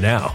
now.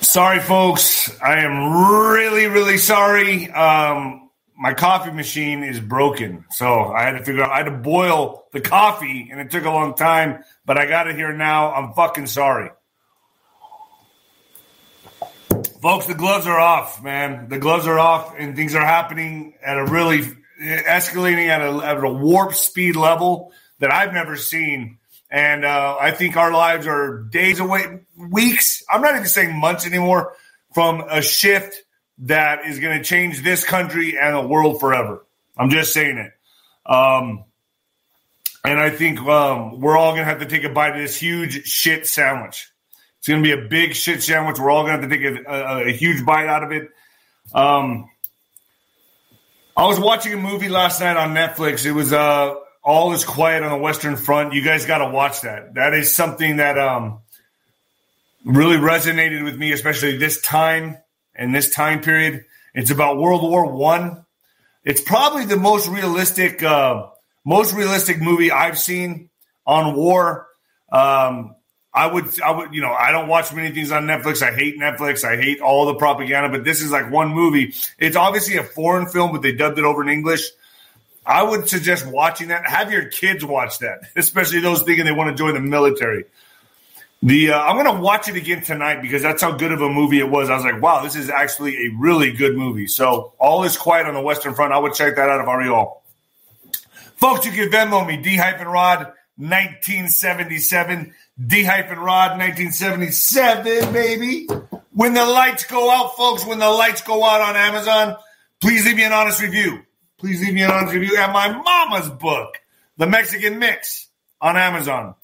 Sorry, folks. I am really, really sorry. Um, my coffee machine is broken. So I had to figure out, I had to boil the coffee and it took a long time, but I got it here now. I'm fucking sorry. Folks, the gloves are off, man. The gloves are off and things are happening at a really escalating at a, at a warp speed level that I've never seen. And uh, I think our lives are days away, weeks. I'm not even saying months anymore from a shift that is going to change this country and the world forever. I'm just saying it. Um, and I think um, we're all going to have to take a bite of this huge shit sandwich. It's going to be a big shit sandwich. We're all going to have to take a, a, a huge bite out of it. Um, I was watching a movie last night on Netflix. It was uh, All Is Quiet on the Western Front. You guys got to watch that. That is something that um, really resonated with me, especially this time and this time period. It's about World War One. It's probably the most realistic, uh, most realistic movie I've seen on war. Um, I would, I would, you know, I don't watch many things on Netflix. I hate Netflix. I hate all the propaganda, but this is like one movie. It's obviously a foreign film, but they dubbed it over in English. I would suggest watching that. Have your kids watch that, especially those thinking they want to join the military. The uh, I'm going to watch it again tonight because that's how good of a movie it was. I was like, wow, this is actually a really good movie. So all is quiet on the Western Front. I would check that out if I were you all. Folks, you can Venmo me, D hyphen Rod 1977. D hyphen Rod 1977, baby. When the lights go out, folks, when the lights go out on Amazon, please leave me an honest review. Please leave me an honest review at my mama's book, The Mexican Mix, on Amazon.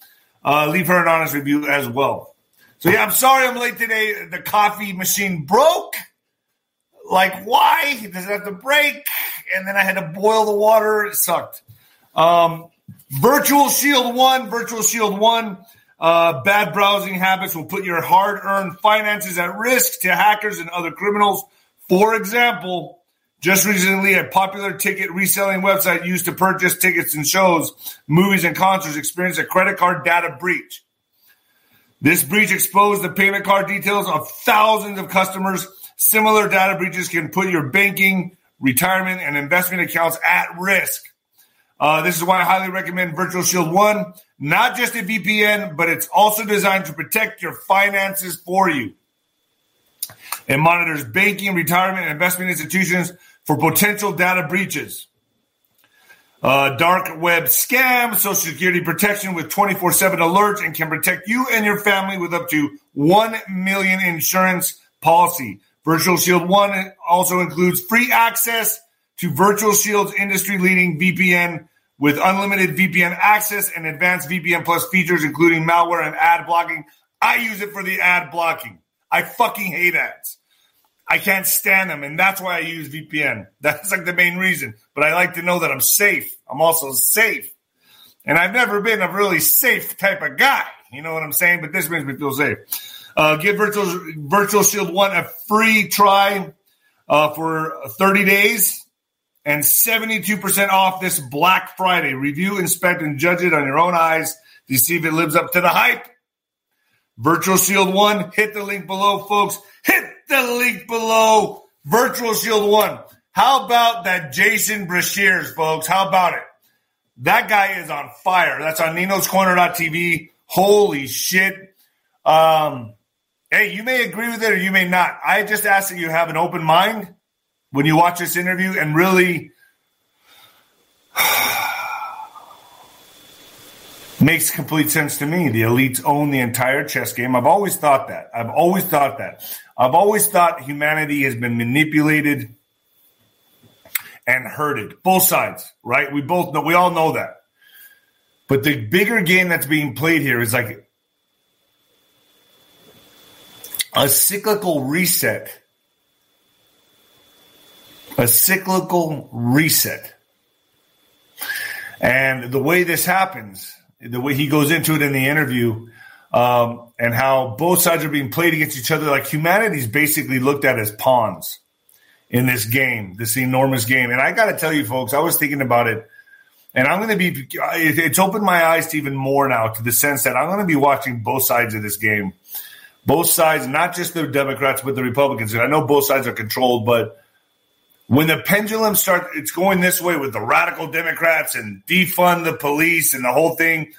Uh, leave her an honest review as well. So yeah, I'm sorry I'm late today. The coffee machine broke. Like why? Does it have to break? And then I had to boil the water. It sucked. Um, Virtual Shield One, Virtual Shield One. Uh, bad browsing habits will put your hard-earned finances at risk to hackers and other criminals. For example, just recently, a popular ticket reselling website used to purchase tickets and shows, movies, and concerts experienced a credit card data breach. This breach exposed the payment card details of thousands of customers. Similar data breaches can put your banking, retirement, and investment accounts at risk. Uh, this is why I highly recommend Virtual Shield One. Not just a VPN, but it's also designed to protect your finances for you. It monitors banking, retirement, and investment institutions for potential data breaches. Uh, dark web scam, social security protection with 24 7 alerts, and can protect you and your family with up to 1 million insurance policy. Virtual Shield 1 also includes free access to Virtual Shield's industry leading VPN with unlimited VPN access and advanced VPN plus features, including malware and ad blocking. I use it for the ad blocking. I fucking hate ads. I can't stand them, and that's why I use VPN. That's like the main reason. But I like to know that I'm safe. I'm also safe. And I've never been a really safe type of guy. You know what I'm saying? But this makes me feel safe. Uh, give Virtual, Virtual Shield 1 a free try uh, for 30 days and 72% off this Black Friday. Review, inspect, and judge it on your own eyes to see if it lives up to the hype. Virtual Shield 1, hit the link below, folks. Hit the link below. Virtual Shield 1. How about that Jason Breshears, folks? How about it? That guy is on fire. That's on Nino's Corner.tv. Holy shit. Um, hey, you may agree with it or you may not. I just ask that you have an open mind when you watch this interview and really makes complete sense to me. The elites own the entire chess game. I've always thought that. I've always thought that. I've always thought humanity has been manipulated and hurted. Both sides, right? We both know, we all know that. But the bigger game that's being played here is like a cyclical reset. A cyclical reset. And the way this happens, the way he goes into it in the interview, um, and how both sides are being played against each other, like humanity's basically looked at as pawns in this game, this enormous game. And I got to tell you, folks, I was thinking about it, and I'm going to be, it's opened my eyes to even more now to the sense that I'm going to be watching both sides of this game. Both sides, not just the Democrats, but the Republicans. And I know both sides are controlled, but when the pendulum starts, it's going this way with the radical Democrats and defund the police and the whole thing.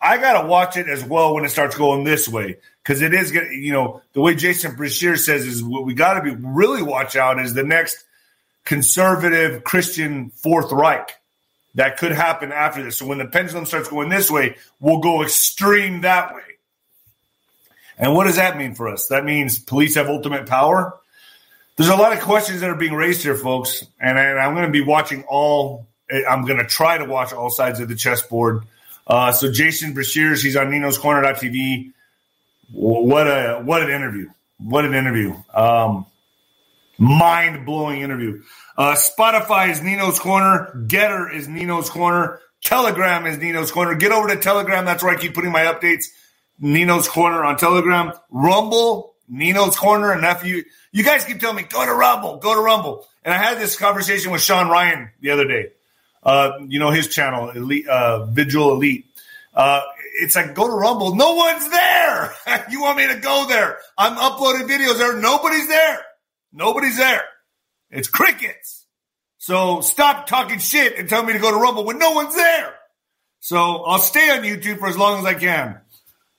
I got to watch it as well when it starts going this way because it is, you know, the way Jason Breshear says is what we got to be really watch out is the next conservative Christian Fourth Reich that could happen after this. So when the pendulum starts going this way, we'll go extreme that way. And what does that mean for us? That means police have ultimate power there's a lot of questions that are being raised here, folks, and, I, am going to be watching all. I'm going to try to watch all sides of the chessboard. Uh, so Jason Breshears, he's on Nino's Corner.tv. What a what an interview! What an interview! Um, Mind blowing interview. Uh, Spotify is Nino's Corner. Gettr is Nino's Corner. Telegram is Nino's Corner. Get over to Telegram. That's where I keep putting my updates. Nino's Corner on Telegram. Rumble, Nino's Corner. And you you guys keep telling me, go to Rumble, go to Rumble. And I had this conversation with Shawn Ryan the other day. Uh, you know, his channel, Elite, uh, Vigil Elite. Uh, it's like, go to Rumble. No one's there. you want me to go there? I'm uploading videos there. Nobody's there. Nobody's there. It's crickets. So stop talking shit and tell me to go to Rumble when no one's there. So I'll stay on YouTube for as long as I can.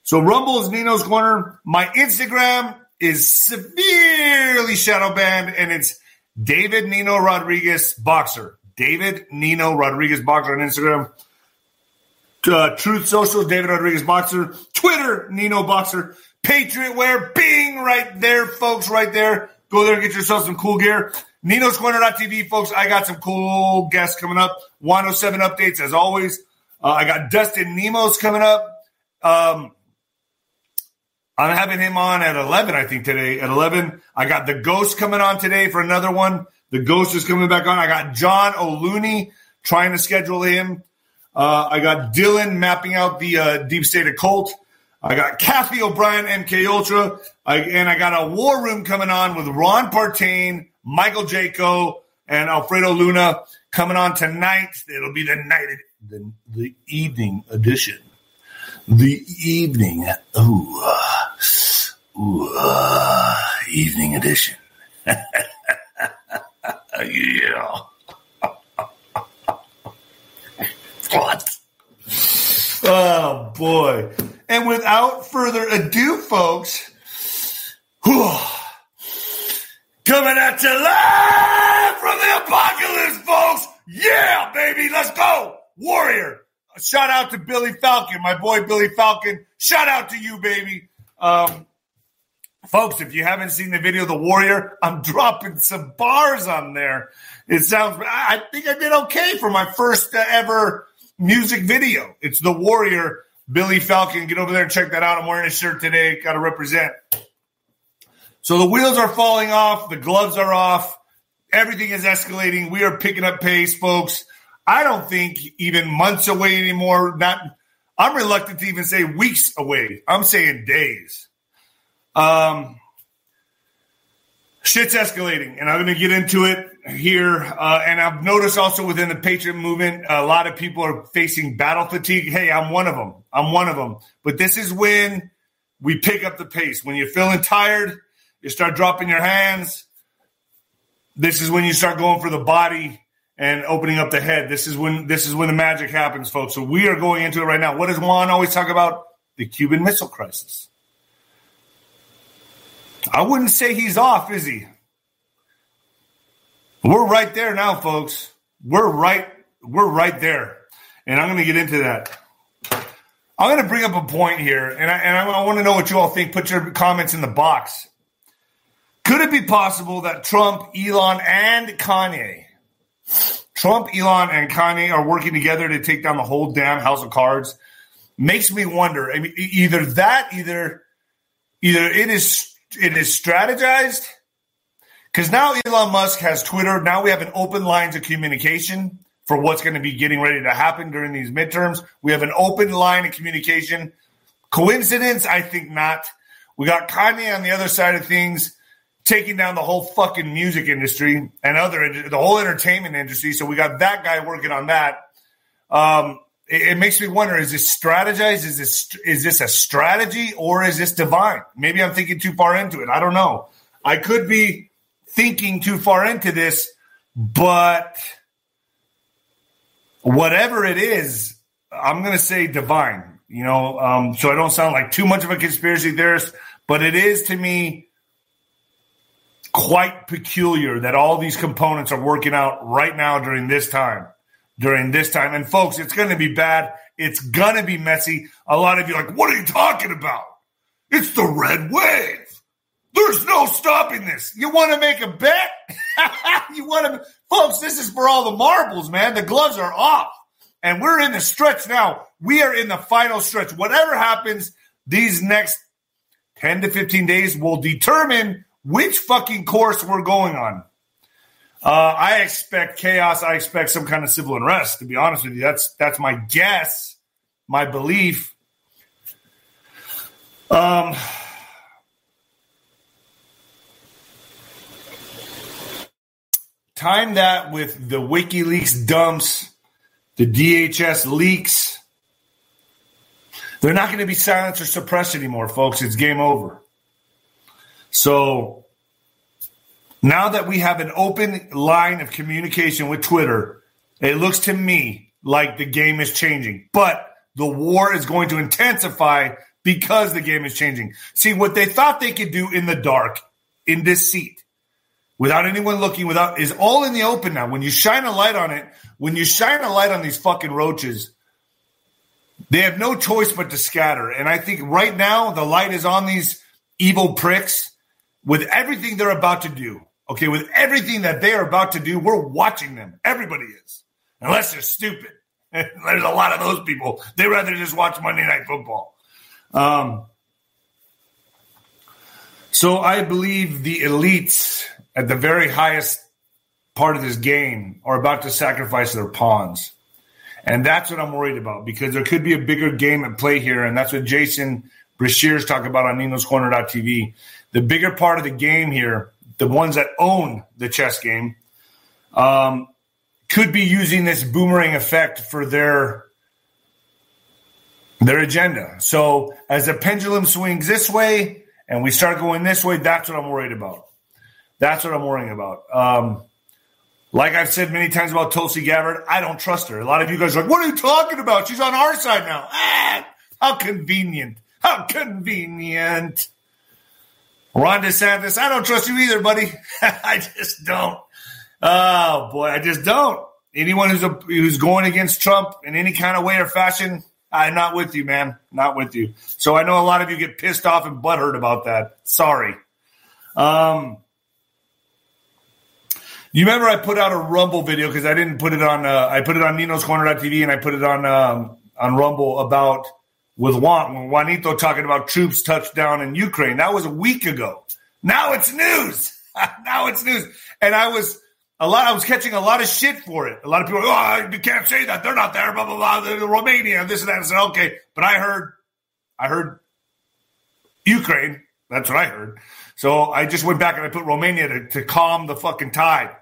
So Rumble is Nino's Corner. My Instagram is severely shadow banned, and it's David Nino Rodriguez Boxer. David Nino Rodriguez Boxer on Instagram. Uh, Truth Social, David Rodriguez Boxer. Twitter, Nino Boxer. Patriot Wear, Bing, right there, folks, right there. Go there and get yourself some cool gear. Nino's Corner.tv, folks. I got some cool guests coming up. 107 updates, as always. Uh, I got Dustin Nemos coming up. Um, I'm having him on at 11, I think, today. At 11, I got the Ghost coming on today for another one. The Ghost is coming back on. I got John O'Looney trying to schedule him. Uh, I got Dylan mapping out the uh, Deep State Occult. I got Cathy O'Brien, MK Ultra, I, and I got a War Room coming on with Ron Partain, Michael Jaco, and Alfredo Luna coming on tonight. It'll be the night, the, the evening edition the evening. Ooh, ooh, uh, evening edition. yeah. what? Oh boy! And without further ado, folks, whew, coming at you live from the apocalypse, folks. Yeah, baby, let's go, Warrior shout out to Billy Falcon, my boy Billy Falcon. Shout out to you, baby. Um, folks, if you haven't seen the video, The Warrior, I'm dropping some bars on there. It sounds, I think I did okay for my first uh, ever music video. It's The Warrior, Billy Falcon. Get over there and check that out. I'm wearing a shirt today. Got to represent. So the wheels are falling off, the gloves are off, everything is escalating. We are picking up pace, folks. I don't think even months away anymore. Not, I'm reluctant to even say weeks away. I'm saying days. Um, shit's escalating, and I'm going to get into it here. Uh, and I've noticed also within the Patriot movement, a lot of people are facing battle fatigue. Hey, I'm one of them. I'm one of them. But this is when we pick up the pace. When you're feeling tired, you start dropping your hands. This is when you start going for the body and opening up the head. This is when this is when the magic happens, folks. So we are going into it right now. What does Juan always talk about? The Cuban Missile Crisis. I wouldn't say he's off, is he? We're right there now, folks. We're right. We're right there, and I'm going to get into that. I'm going to bring up a point here, and I, and I want to know what you all think. Put your comments in the box. Could it be possible that Trump, Elon, and Kanye Trump, Elon, and Kanye are working together to take down the whole damn house of cards. Makes me wonder. I mean, either that, either either it is it is strategized because now Elon Musk has Twitter. Now we have an open lines of communication for what's going to be getting ready to happen during these midterms. We have an open line of communication. Coincidence? I think not. We got Kanye on the other side of things taking down the whole fucking music industry and other the whole entertainment industry. So we got that guy working on that. Um, it, it, makes me wonder: is this strategized? Is this is this a strategy or is this divine? Maybe I'm thinking too far into it. I don't know. I could be thinking too far into this, but whatever it is, I'm going to say divine. You know, um, so I don't sound like too much of a conspiracy theorist, but it is to me quite peculiar that all these components are working out right now during this time. During this time. And folks, it's going to be bad. It's going to be messy. A lot of you like, what are you talking about? It's the red wave. There's no stopping this. You want to make a bet? you want to, folks, this is for all the marbles, man. The gloves are off. And we're in the stretch now. We are in the final stretch. Whatever happens, these next 10 to 15 days will determine which fucking course we're going on. Uh, I expect chaos. I expect some kind of civil unrest. To be honest with you, that's that's my guess, my belief. Um, time that with the WikiLeaks dumps, the DHS leaks. They're not going to be silenced or suppressed anymore, folks. It's game over. So now that we have an open line of communication with Twitter, it looks to me like the game is changing. But the war is going to intensify because the game is changing. See, what they thought they could do in the dark in this seat without anyone looking, without is all in the open now. When you shine a light on it, when you shine a light on these fucking roaches, they have no choice but to scatter. And I think right now the light is on these evil pricks with everything they're about to do, okay, with everything that they are about to do, we're watching them. Everybody is, unless they're stupid. There's a lot of those people. They rather just watch Monday Night Football. Um, so I believe the elites at the very highest part of this game are about to sacrifice their pawns. And that's what I'm worried about because there could be a bigger game at play here. And that's what Jason Breshears talk about on Nino's Corner.tv the bigger part of the game here, the ones that own the chess game, um, could be using this boomerang effect for their their agenda. So as the pendulum swings this way and we start going this way, that's what I'm worried about. That's what I'm worrying about. Um, like I've said many times about Tulsi Gabbard, I don't trust her. A lot of you guys are like, what are you talking about? She's on our side now. Ah, how convenient. How convenient. Ron DeSantis, I don't trust you either, buddy. I just don't. Oh boy, I just don't. Anyone who's a, who's going against Trump in any kind of way or fashion, I'm not with you, man. Not with you. So I know a lot of you get pissed off and butthurt about that. Sorry. Um, you remember I put out a Rumble video because I didn't put it on. Uh, I put it on Nino's Corner.tv and I put it on um, on Rumble about with Juan, Juanito talking about troops touchdown in Ukraine. That was a week ago. Now it's news. now it's news. And I was a lot. I was catching a lot of shit for it. A lot of people, oh, you can't say that. They're not there. Blah blah blah. They're Romania, this and that. I said, okay, but I heard, I heard Ukraine. That's what I heard. So I just went back and I put Romania to, to calm the fucking tide.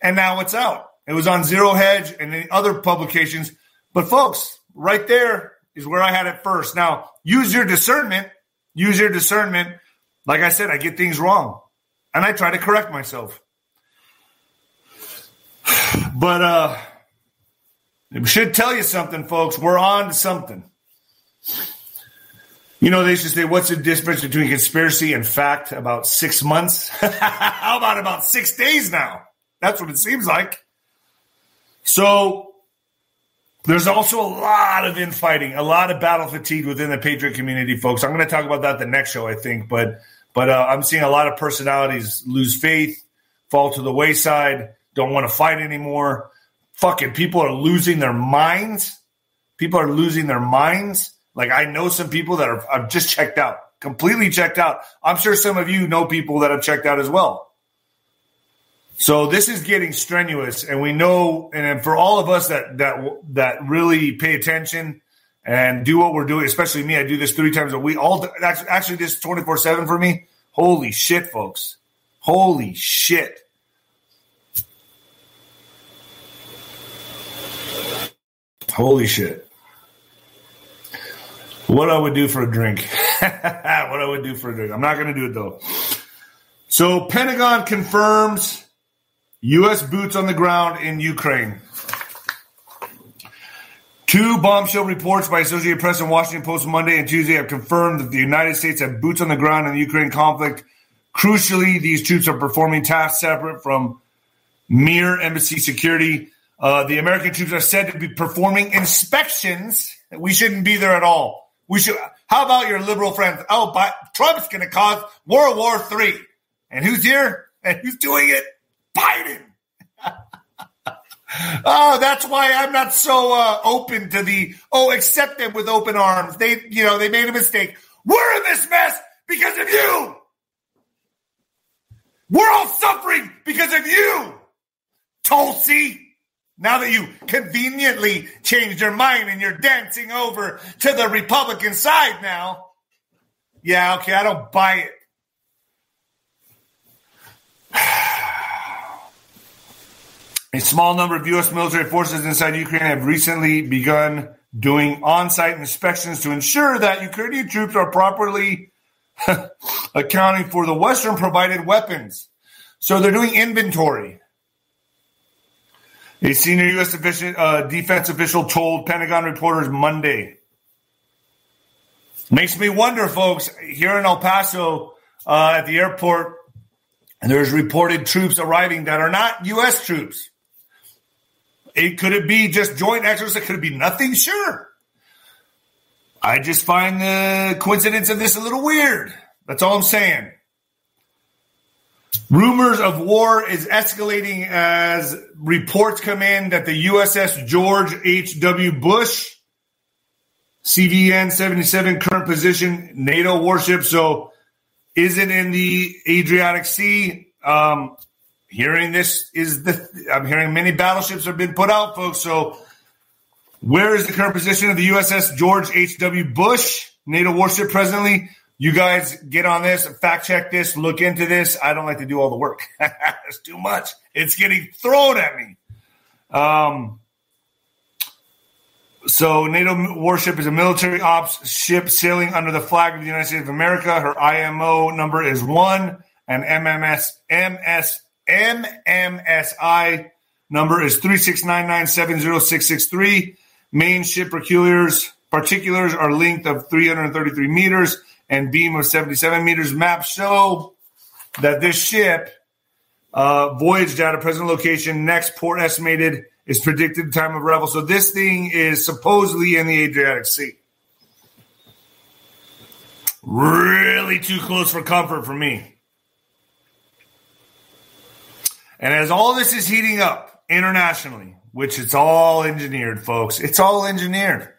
And now it's out. It was on Zero Hedge and the other publications. But folks, right there, is where I had it first. Now, use your discernment. Use your discernment. Like I said, I get things wrong and I try to correct myself. But uh it should tell you something, folks. We're on to something. You know, they to say, what's the difference between conspiracy and fact? About six months? How about about six days now? That's what it seems like. So there's also a lot of infighting, a lot of battle fatigue within the Patriot community, folks. I'm going to talk about that the next show, I think. But but uh, I'm seeing a lot of personalities lose faith, fall to the wayside, don't want to fight anymore. Fucking people are losing their minds. People are losing their minds. Like I know some people that are, are just checked out. completely checked out. I'm sure some of you know people that have checked out as well. So this is getting strenuous, and we know, and for all of us that that that really pay attention and do what we're doing, especially me, I do this three times a week. All actually, this 24 seven for me. Holy shit, folks! Holy shit! Holy shit! What I would do for a drink? what I would do for a drink? I'm not going to do it though. So Pentagon confirms U.S. boots on the ground in Ukraine. Two bombshell reports by Associated Press and Washington Post Monday and Tuesday have confirmed that the United States have boots on the ground in the Ukraine conflict. Crucially, these troops are performing tasks separate from mere embassy security. Uh, the American troops are said to be performing inspections. We shouldn't be there at all. We should. How about your liberal friends? Oh, but Trump's going to cause World War Three, and who's here and who's doing it? Biden. oh, that's why I'm not so uh, open to the oh, accept them with open arms. They, you know, they made a mistake. We're in this mess because of you. We're all suffering because of you, Tulsi. Now that you conveniently changed your mind and you're dancing over to the Republican side now. Yeah, okay, I don't buy it. A small number of U.S. military forces inside Ukraine have recently begun doing on site inspections to ensure that Ukrainian troops are properly accounting for the Western provided weapons. So they're doing inventory. A senior U.S. Official, uh, defense official told Pentagon reporters Monday. Makes me wonder, folks, here in El Paso uh, at the airport, there's reported troops arriving that are not U.S. troops. It could it be just joint exercise? It could it be nothing? Sure. I just find the coincidence of this a little weird. That's all I'm saying. Rumors of war is escalating as reports come in that the USS George H.W. Bush, CVN 77 current position, NATO warship. So is it in the Adriatic Sea? Um, hearing this is the I'm hearing many battleships have been put out, folks. So where is the current position of the USS George H.W. Bush NATO warship presently? You guys get on this, fact check this, look into this. I don't like to do all the work. it's too much. It's getting thrown at me. Um, so NATO warship is a military ops ship sailing under the flag of the United States of America. Her IMO number is one, and MMS MS MMSI number is 369970663. Main ship particulars particulars are length of 333 meters and beam of 77 meters. Maps show that this ship uh, voyaged at a present location. Next port estimated is predicted time of arrival. So this thing is supposedly in the Adriatic Sea. Really too close for comfort for me. And as all this is heating up internationally, which it's all engineered, folks, it's all engineered.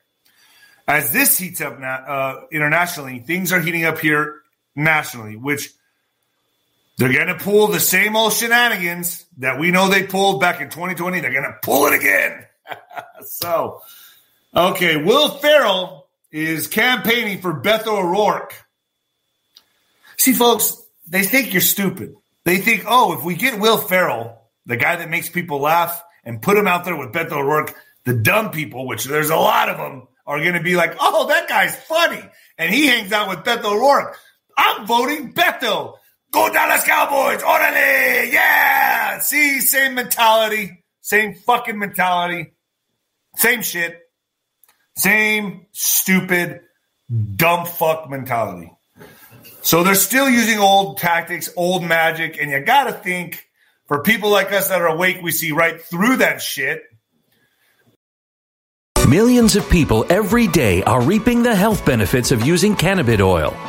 As this heats up uh, internationally, things are heating up here nationally, which they're going to pull the same old shenanigans that we know they pulled back in 2020. They're going to pull it again. so, okay, Will Ferrell is campaigning for Beto O'Rourke. See, folks, they think you're stupid. They think, oh, if we get Will Ferrell, the guy that makes people laugh, and put him out there with Beto O'Rourke, the dumb people, which there's a lot of them, are going to be like, oh, that guy's funny. And he hangs out with Beto O'Rourke. I'm voting Beto. Go Dallas Cowboys. Orale. Yeah. See, same mentality. Same fucking mentality. Same shit. Same stupid, dumb fuck mentality. So they're still using old tactics, old magic, and you got to think for people like us that are awake, we see right through that shit. Millions of people every day are reaping the health benefits of using cannabis oil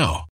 now.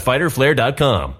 www.fighterflare.com.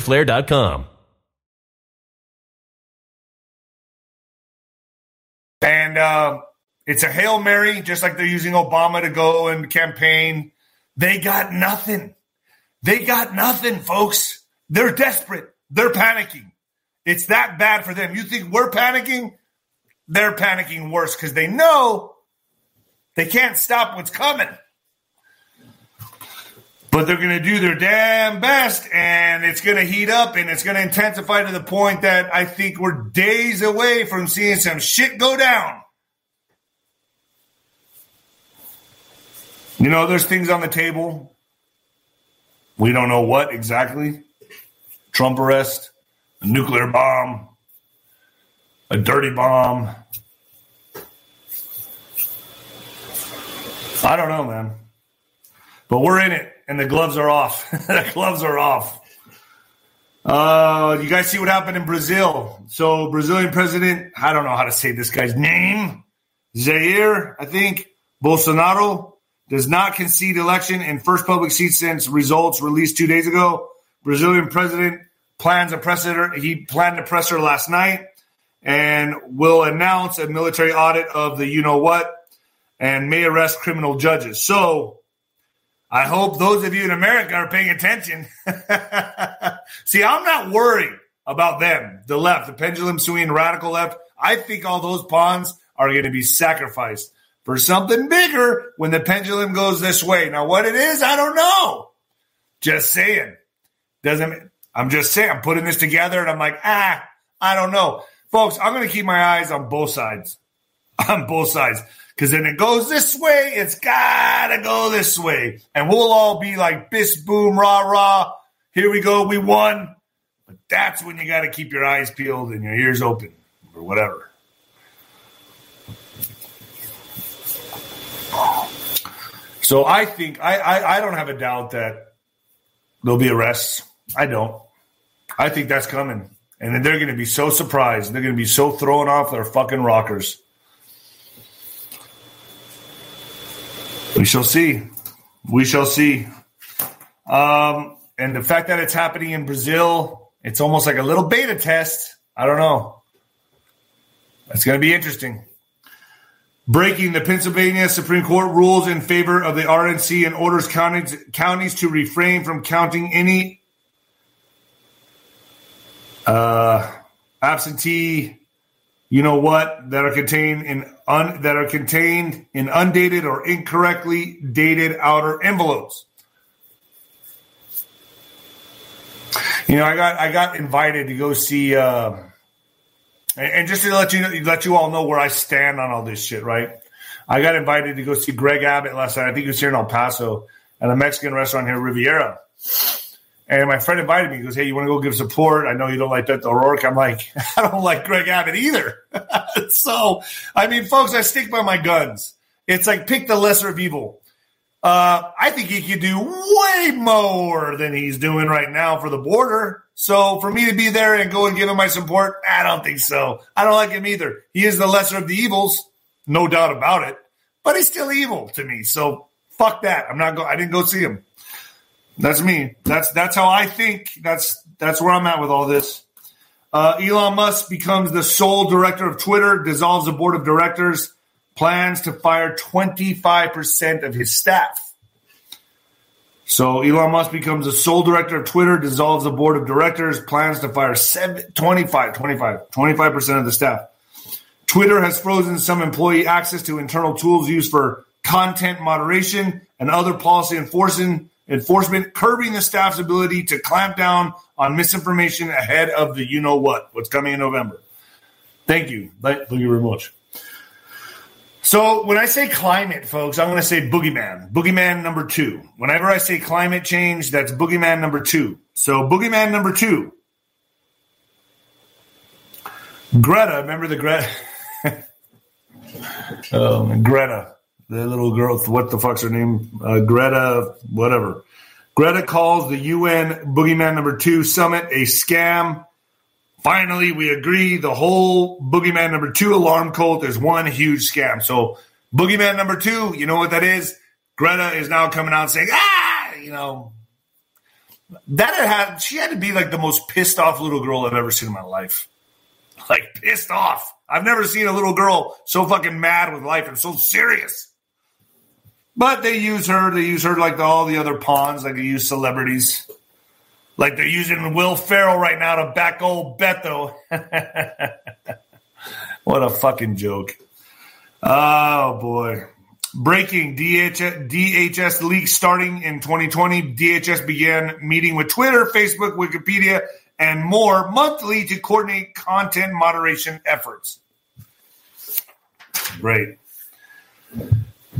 fighterflare.com. And uh, it's a Hail Mary, just like they're using Obama to go and campaign. They got nothing. They got nothing, folks. They're desperate. They're panicking. It's that bad for them. You think we're panicking? They're panicking worse because they know they can't stop what's coming but they're going to do their damn best and it's going to heat up and it's going to intensify to the point that I think we're days away from seeing some shit go down. You know, there's things on the table. We don't know what exactly. Trump arrest, a nuclear bomb, a dirty bomb. I don't know, man. But we're in it and the gloves are off. the gloves are off. Uh, you guys see what happened in Brazil? So, Brazilian president, I don't know how to say this guy's name, Jair, I think, Bolsonaro, does not concede election in first public seat since results released two days ago. Brazilian president plans a presser. He planned a presser last night and will announce a military audit of the you know what and may arrest criminal judges. So, I hope those of you in America are paying attention. See, I'm not worried about them, the left, the pendulum swinging radical left. I think all those pawns are going to be sacrificed for something bigger when the pendulum goes this way. Now, what it is, I don't know. Just saying. Doesn't I'm just saying, I'm putting this together and I'm like, ah, I don't know. Folks, I'm going to keep my eyes on both sides. On both sides Because then it goes this way, it's gotta go this way. And we'll all be like, bis boom, rah, rah. Here we go, we won. But that's when you gotta keep your eyes peeled and your ears open or whatever. So I think I, I, I don't have a doubt that there'll be arrests. I don't. I think that's coming. And then they're going to be so surprised. They're going to be so thrown off their fucking rockers. We shall see. We shall see. Um, and the fact that it's happening in Brazil, it's almost like a little beta test. I don't know. That's going to be interesting. Breaking the Pennsylvania Supreme Court rules in favor of the RNC and orders counties, counties to refrain from counting any uh, absentee, you know what, that are contained in un, that are contained in undated or incorrectly dated outer envelopes. You know, I got I got invited to go see, uh, and, and just to let you know, let you all know where I stand on all this shit, right? I got invited to go see Greg Abbott last night. I think he was here in El Paso at a Mexican restaurant here, Riviera. And my friend invited me. He goes, "Hey, you want to go give support? I know you don't like Beto O'Rourke." I'm like, "I don't like Greg Abbott either." so, I mean, folks, I stick by my guns. It's like pick the lesser of evil. Uh, I think he could do way more than he's doing right now for the border. So, for me to be there and go and give him my support, I don't think so. I don't like him either. He is the lesser of the evils, no doubt about it. But he's still evil to me. So, fuck that. I'm not go. I didn't go see him. That's me. That's that's how I think. That's that's where I'm at with all this. Uh, Elon Musk becomes the sole director of Twitter, dissolves the board of directors, plans to fire 25% of his staff. So Elon Musk becomes the sole director of Twitter, dissolves the board of directors, plans to fire seven, 25, 25, 25% of the staff. Twitter has frozen some employee access to internal tools used for content moderation and other policy enforcement enforcement, curbing the staff's ability to clamp down on misinformation ahead of the you know what, what's coming in November. Thank you. Thank you very much. So when I say climate, folks, I'm going to say boogeyman. Boogeyman number two. Whenever I say climate change, that's boogeyman number two. So boogeyman number two. Greta, remember the Greta? um, Greta the little girl, what the fuck's her name? Uh, Greta, whatever. Greta calls the UN Boogeyman number two summit a scam. Finally, we agree the whole Boogeyman number two alarm cult is one huge scam. So, Boogeyman number two, you know what that is? Greta is now coming out saying, ah, you know, that had, she had to be like the most pissed off little girl I've ever seen in my life. Like, pissed off. I've never seen a little girl so fucking mad with life and so serious. But they use her. They use her like the, all the other pawns. Like they use celebrities. Like they're using Will Ferrell right now to back old Beto. what a fucking joke. Oh, boy. Breaking DHS, DHS leak starting in 2020. DHS began meeting with Twitter, Facebook, Wikipedia, and more monthly to coordinate content moderation efforts. Great.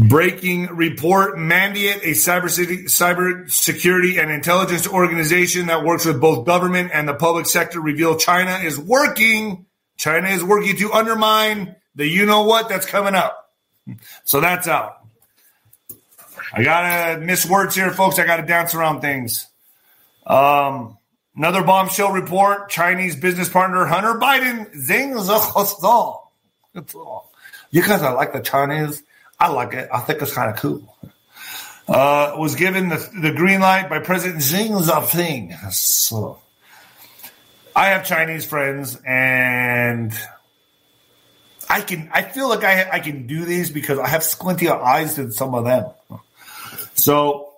Breaking report Mandiant, a cyber, cyber security and intelligence organization that works with both government and the public sector, reveal China is working. China is working to undermine the you know what that's coming up. So that's out. I gotta miss words here, folks. I gotta dance around things. Um, another bombshell report: Chinese business partner Hunter Biden Zing zings You guys are like the Chinese I like it. I think it's kind of cool. Uh, was given the, the green light by President Xi Jinping. So, I have Chinese friends, and I can. I feel like I I can do these because I have squintier eyes than some of them. So,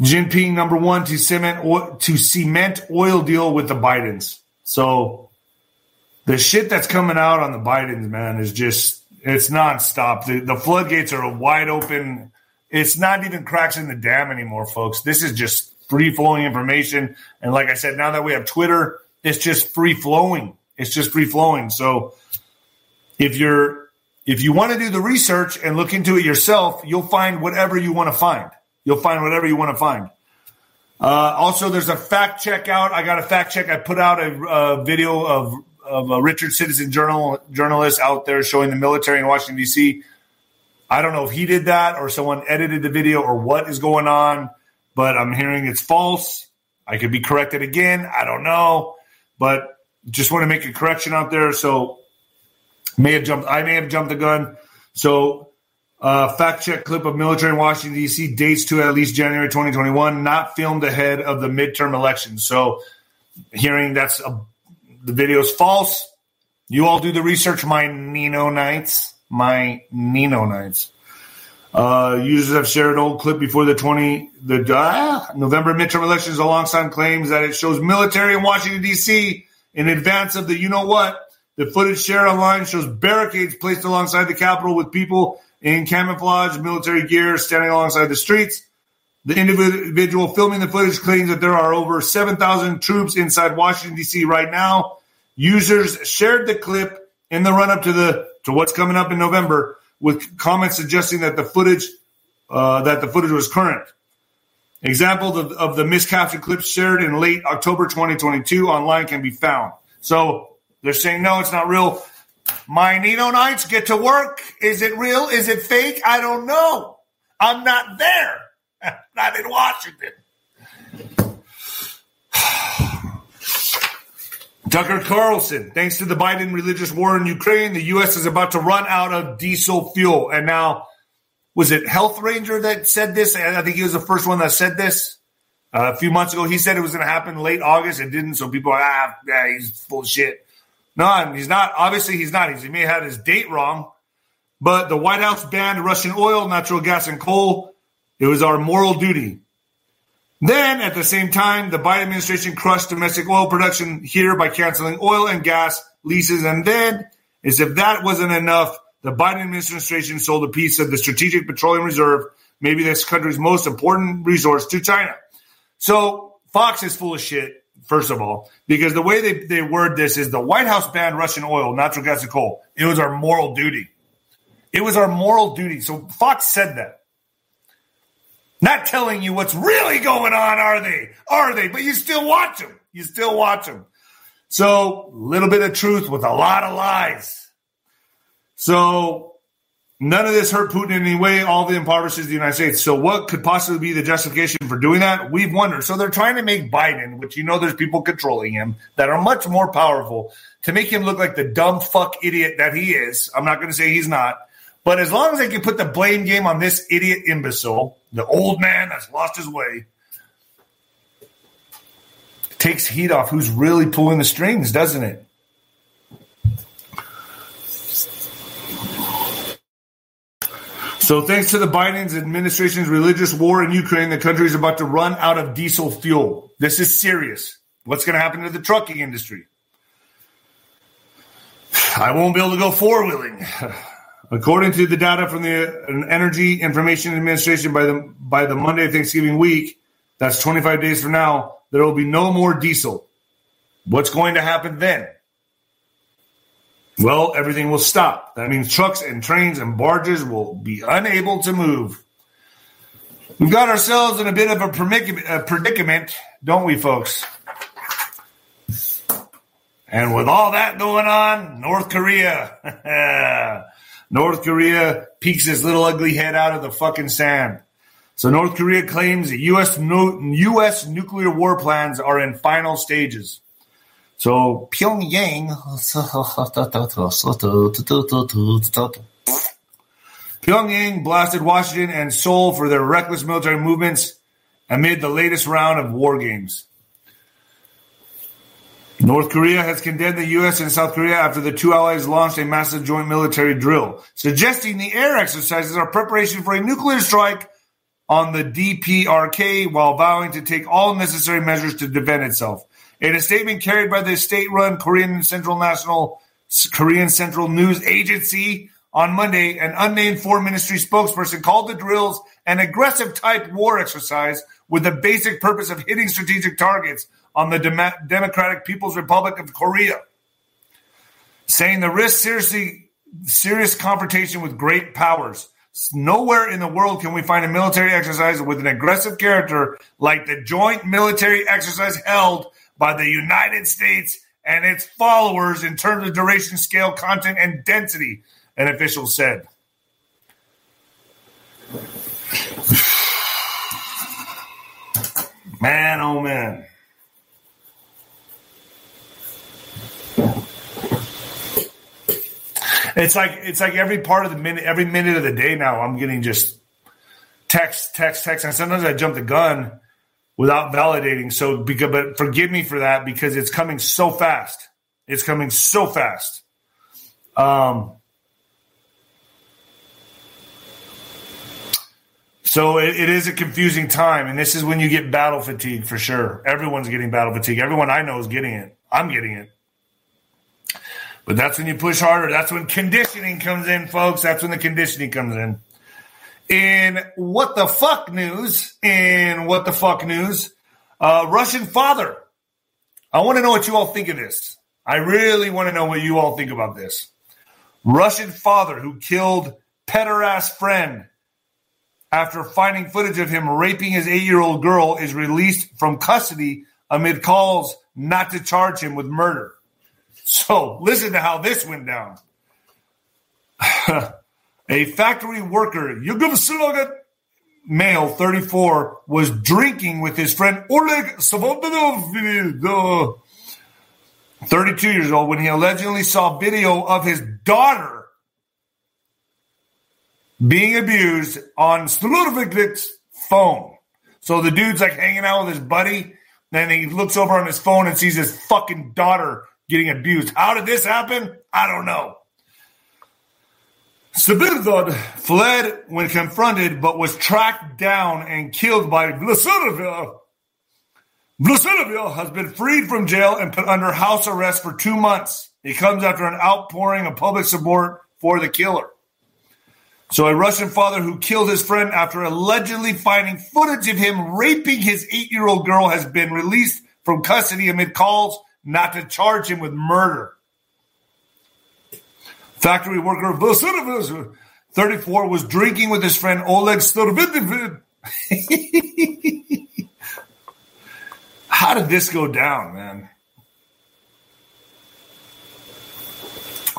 Jinping number one to cement to cement oil deal with the Bidens. So, the shit that's coming out on the Bidens, man, is just it's nonstop. The, the floodgates are wide open. It's not even cracks in the dam anymore, folks. This is just free flowing information. And like I said, now that we have Twitter, it's just free flowing. It's just free flowing. So if you're if you want to do the research and look into it yourself, you'll find whatever you want to find. You'll find whatever you want to find. Uh, also, there's a fact check out. I got a fact check. I put out a, a video of, of a Richard Citizen journal journalist out there showing the military in Washington D.C. I don't know if he did that or someone edited the video or what is going on, but I'm hearing it's false. I could be corrected again. I don't know, but just want to make a correction out there. So may have jumped. I may have jumped the gun. So uh, fact check clip of military in Washington, D.C. dates to at least January 2021, not filmed ahead of the midterm elections. So, hearing that's a, the video is false. You all do the research, my Nino Knights. My Nino Knights. Uh, users have shared old clip before the 20 the uh, November midterm elections alongside claims that it shows military in Washington D.C. in advance of the you know what. The footage shared online shows barricades placed alongside the Capitol with people in camouflage military gear standing alongside the streets. The individual filming the footage claims that there are over 7,000 troops inside Washington, D.C. right now. Users shared the clip in the run up to the to what's coming up in November with comments suggesting that the footage uh, that the footage was current. Examples of, of the miscaptured clips shared in late October 2022 online can be found. So they're saying no, it's not real. My Nino Knights get to work. Is it real? Is it fake? I don't know. I'm not there. not in Washington. Tucker Carlson, thanks to the Biden religious war in Ukraine, the U.S. is about to run out of diesel fuel. And now, was it Health Ranger that said this? I think he was the first one that said this uh, a few months ago. He said it was going to happen late August. It didn't. So people are, ah, yeah, he's full of shit. No, he's not. Obviously, he's not. He may have had his date wrong. But the White House banned Russian oil, natural gas, and coal. It was our moral duty. Then, at the same time, the Biden administration crushed domestic oil production here by canceling oil and gas leases. And then, as if that wasn't enough, the Biden administration sold a piece of the Strategic Petroleum Reserve, maybe this country's most important resource, to China. So Fox is full of shit, first of all, because the way they, they word this is the White House banned Russian oil, natural gas, and coal. It was our moral duty. It was our moral duty. So Fox said that. Not telling you what's really going on, are they? Are they? But you still watch them. You still watch them. So, a little bit of truth with a lot of lies. So, none of this hurt Putin in any way. All the impoverishes the United States. So, what could possibly be the justification for doing that? We've wondered. So, they're trying to make Biden, which you know there's people controlling him that are much more powerful, to make him look like the dumb fuck idiot that he is. I'm not going to say he's not. But as long as they can put the blame game on this idiot imbecile, the old man that's lost his way, takes heat off who's really pulling the strings, doesn't it? So, thanks to the Biden's administration's religious war in Ukraine, the country is about to run out of diesel fuel. This is serious. What's going to happen to the trucking industry? I won't be able to go four wheeling. According to the data from the Energy Information Administration by the by the Monday Thanksgiving week, that's 25 days from now, there will be no more diesel. What's going to happen then? Well, everything will stop. That means trucks and trains and barges will be unable to move. We've got ourselves in a bit of a predicament, don't we, folks? And with all that going on, North Korea. North Korea peeks his little ugly head out of the fucking sand. So North Korea claims that U.S. U.S. nuclear war plans are in final stages. So Pyongyang, Pyongyang blasted Washington and Seoul for their reckless military movements amid the latest round of war games. North Korea has condemned the U.S. and South Korea after the two allies launched a massive joint military drill, suggesting the air exercises are preparation for a nuclear strike on the DPRK while vowing to take all necessary measures to defend itself. In a statement carried by the state-run Korean Central National Korean Central News Agency on Monday, an unnamed foreign ministry spokesperson called the drills an aggressive type war exercise with the basic purpose of hitting strategic targets on the Dem- Democratic People's Republic of Korea, saying the risk seriously serious confrontation with great powers. Nowhere in the world can we find a military exercise with an aggressive character like the joint military exercise held by the United States and its followers in terms of duration, scale, content, and density, an official said. Man, oh man. It's like it's like every part of the minute, every minute of the day now, I'm getting just text, text, text, and sometimes I jump the gun without validating. So, because, but forgive me for that because it's coming so fast. It's coming so fast. Um, so it, it is a confusing time, and this is when you get battle fatigue for sure. Everyone's getting battle fatigue. Everyone I know is getting it. I'm getting it. But that's when you push harder. That's when conditioning comes in, folks. That's when the conditioning comes in. In what the fuck news, in what the fuck news, uh, Russian father. I want to know what you all think of this. I really want to know what you all think about this. Russian father who killed pederast friend after finding footage of him raping his eight year old girl is released from custody amid calls not to charge him with murder. So listen to how this went down. a factory worker, Yugoslav male, 34, was drinking with his friend Oleg Savonov, 32 years old, when he allegedly saw video of his daughter being abused on Sludovik's phone. So the dude's like hanging out with his buddy, then he looks over on his phone and sees his fucking daughter getting abused. How did this happen? I don't know. Sabirdod fled when confronted, but was tracked down and killed by Vlasovia. Vlasovia has been freed from jail and put under house arrest for two months. He comes after an outpouring of public support for the killer. So, a Russian father who killed his friend after allegedly finding footage of him raping his eight year old girl has been released from custody amid calls not to charge him with murder. Factory worker Vasilovich, 34, was drinking with his friend Oleg Storvidin. How did this go down, man?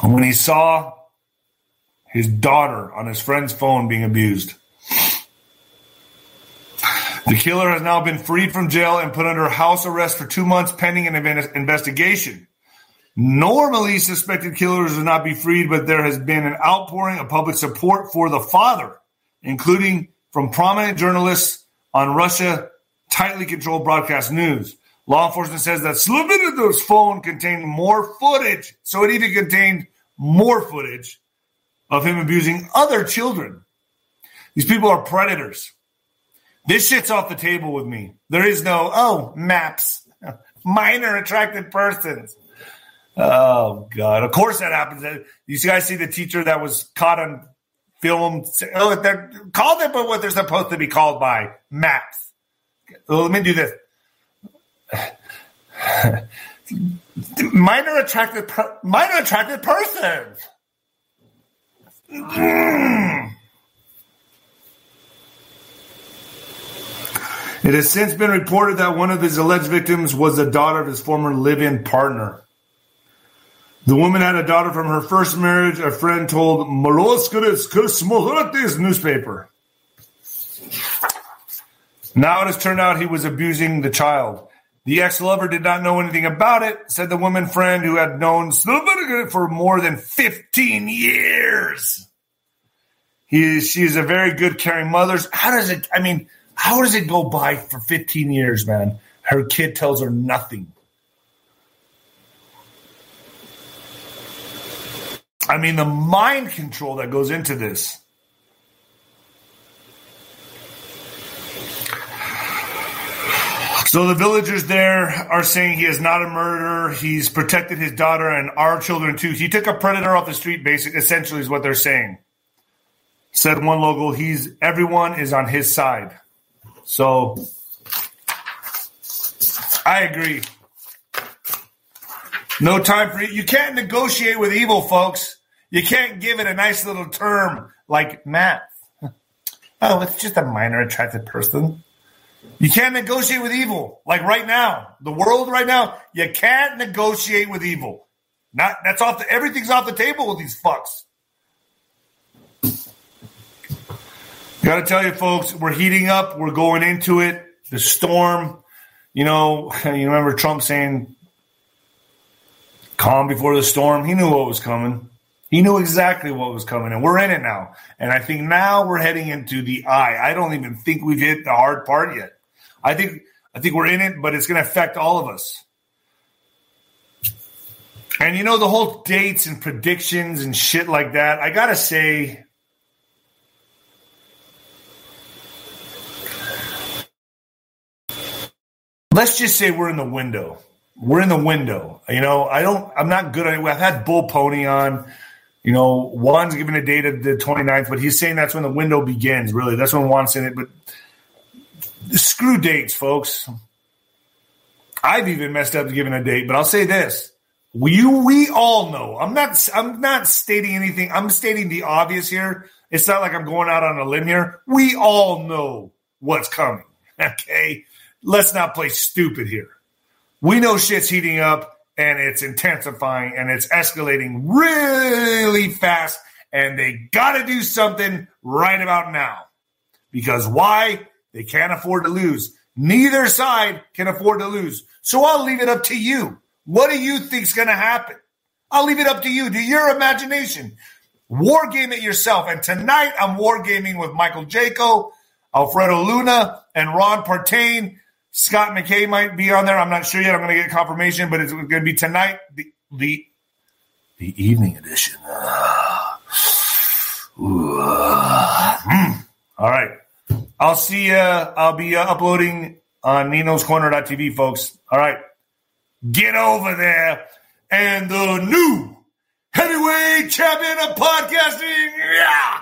When he saw his daughter on his friend's phone being abused. The killer has now been freed from jail and put under house arrest for two months pending an investigation. Normally, suspected killers would not be freed, but there has been an outpouring of public support for the father, including from prominent journalists on Russia tightly controlled broadcast news. Law enforcement says that Slobodanov's phone contained more footage, so it even contained more footage of him abusing other children. These people are predators. This shit's off the table with me. There is no, oh, maps, minor attracted persons. Oh, God. Of course that happens. You guys see the teacher that was caught on film? Oh, they're called it, but what they're supposed to be called by maps. Well, let me do this. minor attracted, per- minor attracted persons. Mm. It has since been reported that one of his alleged victims was the daughter of his former live in partner. The woman had a daughter from her first marriage, a friend told Moloskis newspaper. Now it has turned out he was abusing the child. The ex lover did not know anything about it, said the woman friend who had known for more than 15 years. He she is a very good, caring mother. How does it, I mean, how does it go by for 15 years, man? Her kid tells her nothing. I mean, the mind control that goes into this. So the villagers there are saying he is not a murderer. He's protected his daughter and our children too. He took a predator off the street, basically, essentially, is what they're saying. Said one local, he's everyone is on his side. So I agree. No time for you. You can't negotiate with evil, folks. You can't give it a nice little term like math. Oh, it's just a minor attracted person. You can't negotiate with evil. Like right now, the world right now, you can't negotiate with evil. Not that's off the everything's off the table with these fucks. Got to tell you, folks, we're heating up. We're going into it. The storm. You know, you remember Trump saying, "Calm before the storm." He knew what was coming. He knew exactly what was coming, and we're in it now. And I think now we're heading into the eye. I don't even think we've hit the hard part yet. I think I think we're in it, but it's going to affect all of us. And you know the whole dates and predictions and shit like that. I gotta say, let's just say we're in the window. We're in the window. You know, I don't. I'm not good at it. I've had Bull Pony on. You know, Juan's giving a date of the 29th, but he's saying that's when the window begins. Really, that's when Juan's in it. But screw dates, folks. I've even messed up giving a date, but I'll say this: we we all know. I'm not. I'm not stating anything. I'm stating the obvious here. It's not like I'm going out on a limb here. We all know what's coming. Okay, let's not play stupid here. We know shit's heating up and it's intensifying and it's escalating really fast, and they got to do something right about now. Because why? They can't afford to lose. Neither side can afford to lose. So I'll leave it up to you. What do you think's going to happen? I'll leave it up to you, to your imagination. War game it yourself. And tonight I'm war gaming with Michael Jaco, Alfredo Luna, and Ron Partain. Scott McKay might be on there. I'm not sure yet. I'm going to get confirmation, but it's going to be tonight. The the, the evening edition. Uh, mm. All right. I'll see you. I'll be uh, uploading on Nino's Corner.tv, folks. All right. Get over there. And the new heavyweight champion of podcasting. Yeah.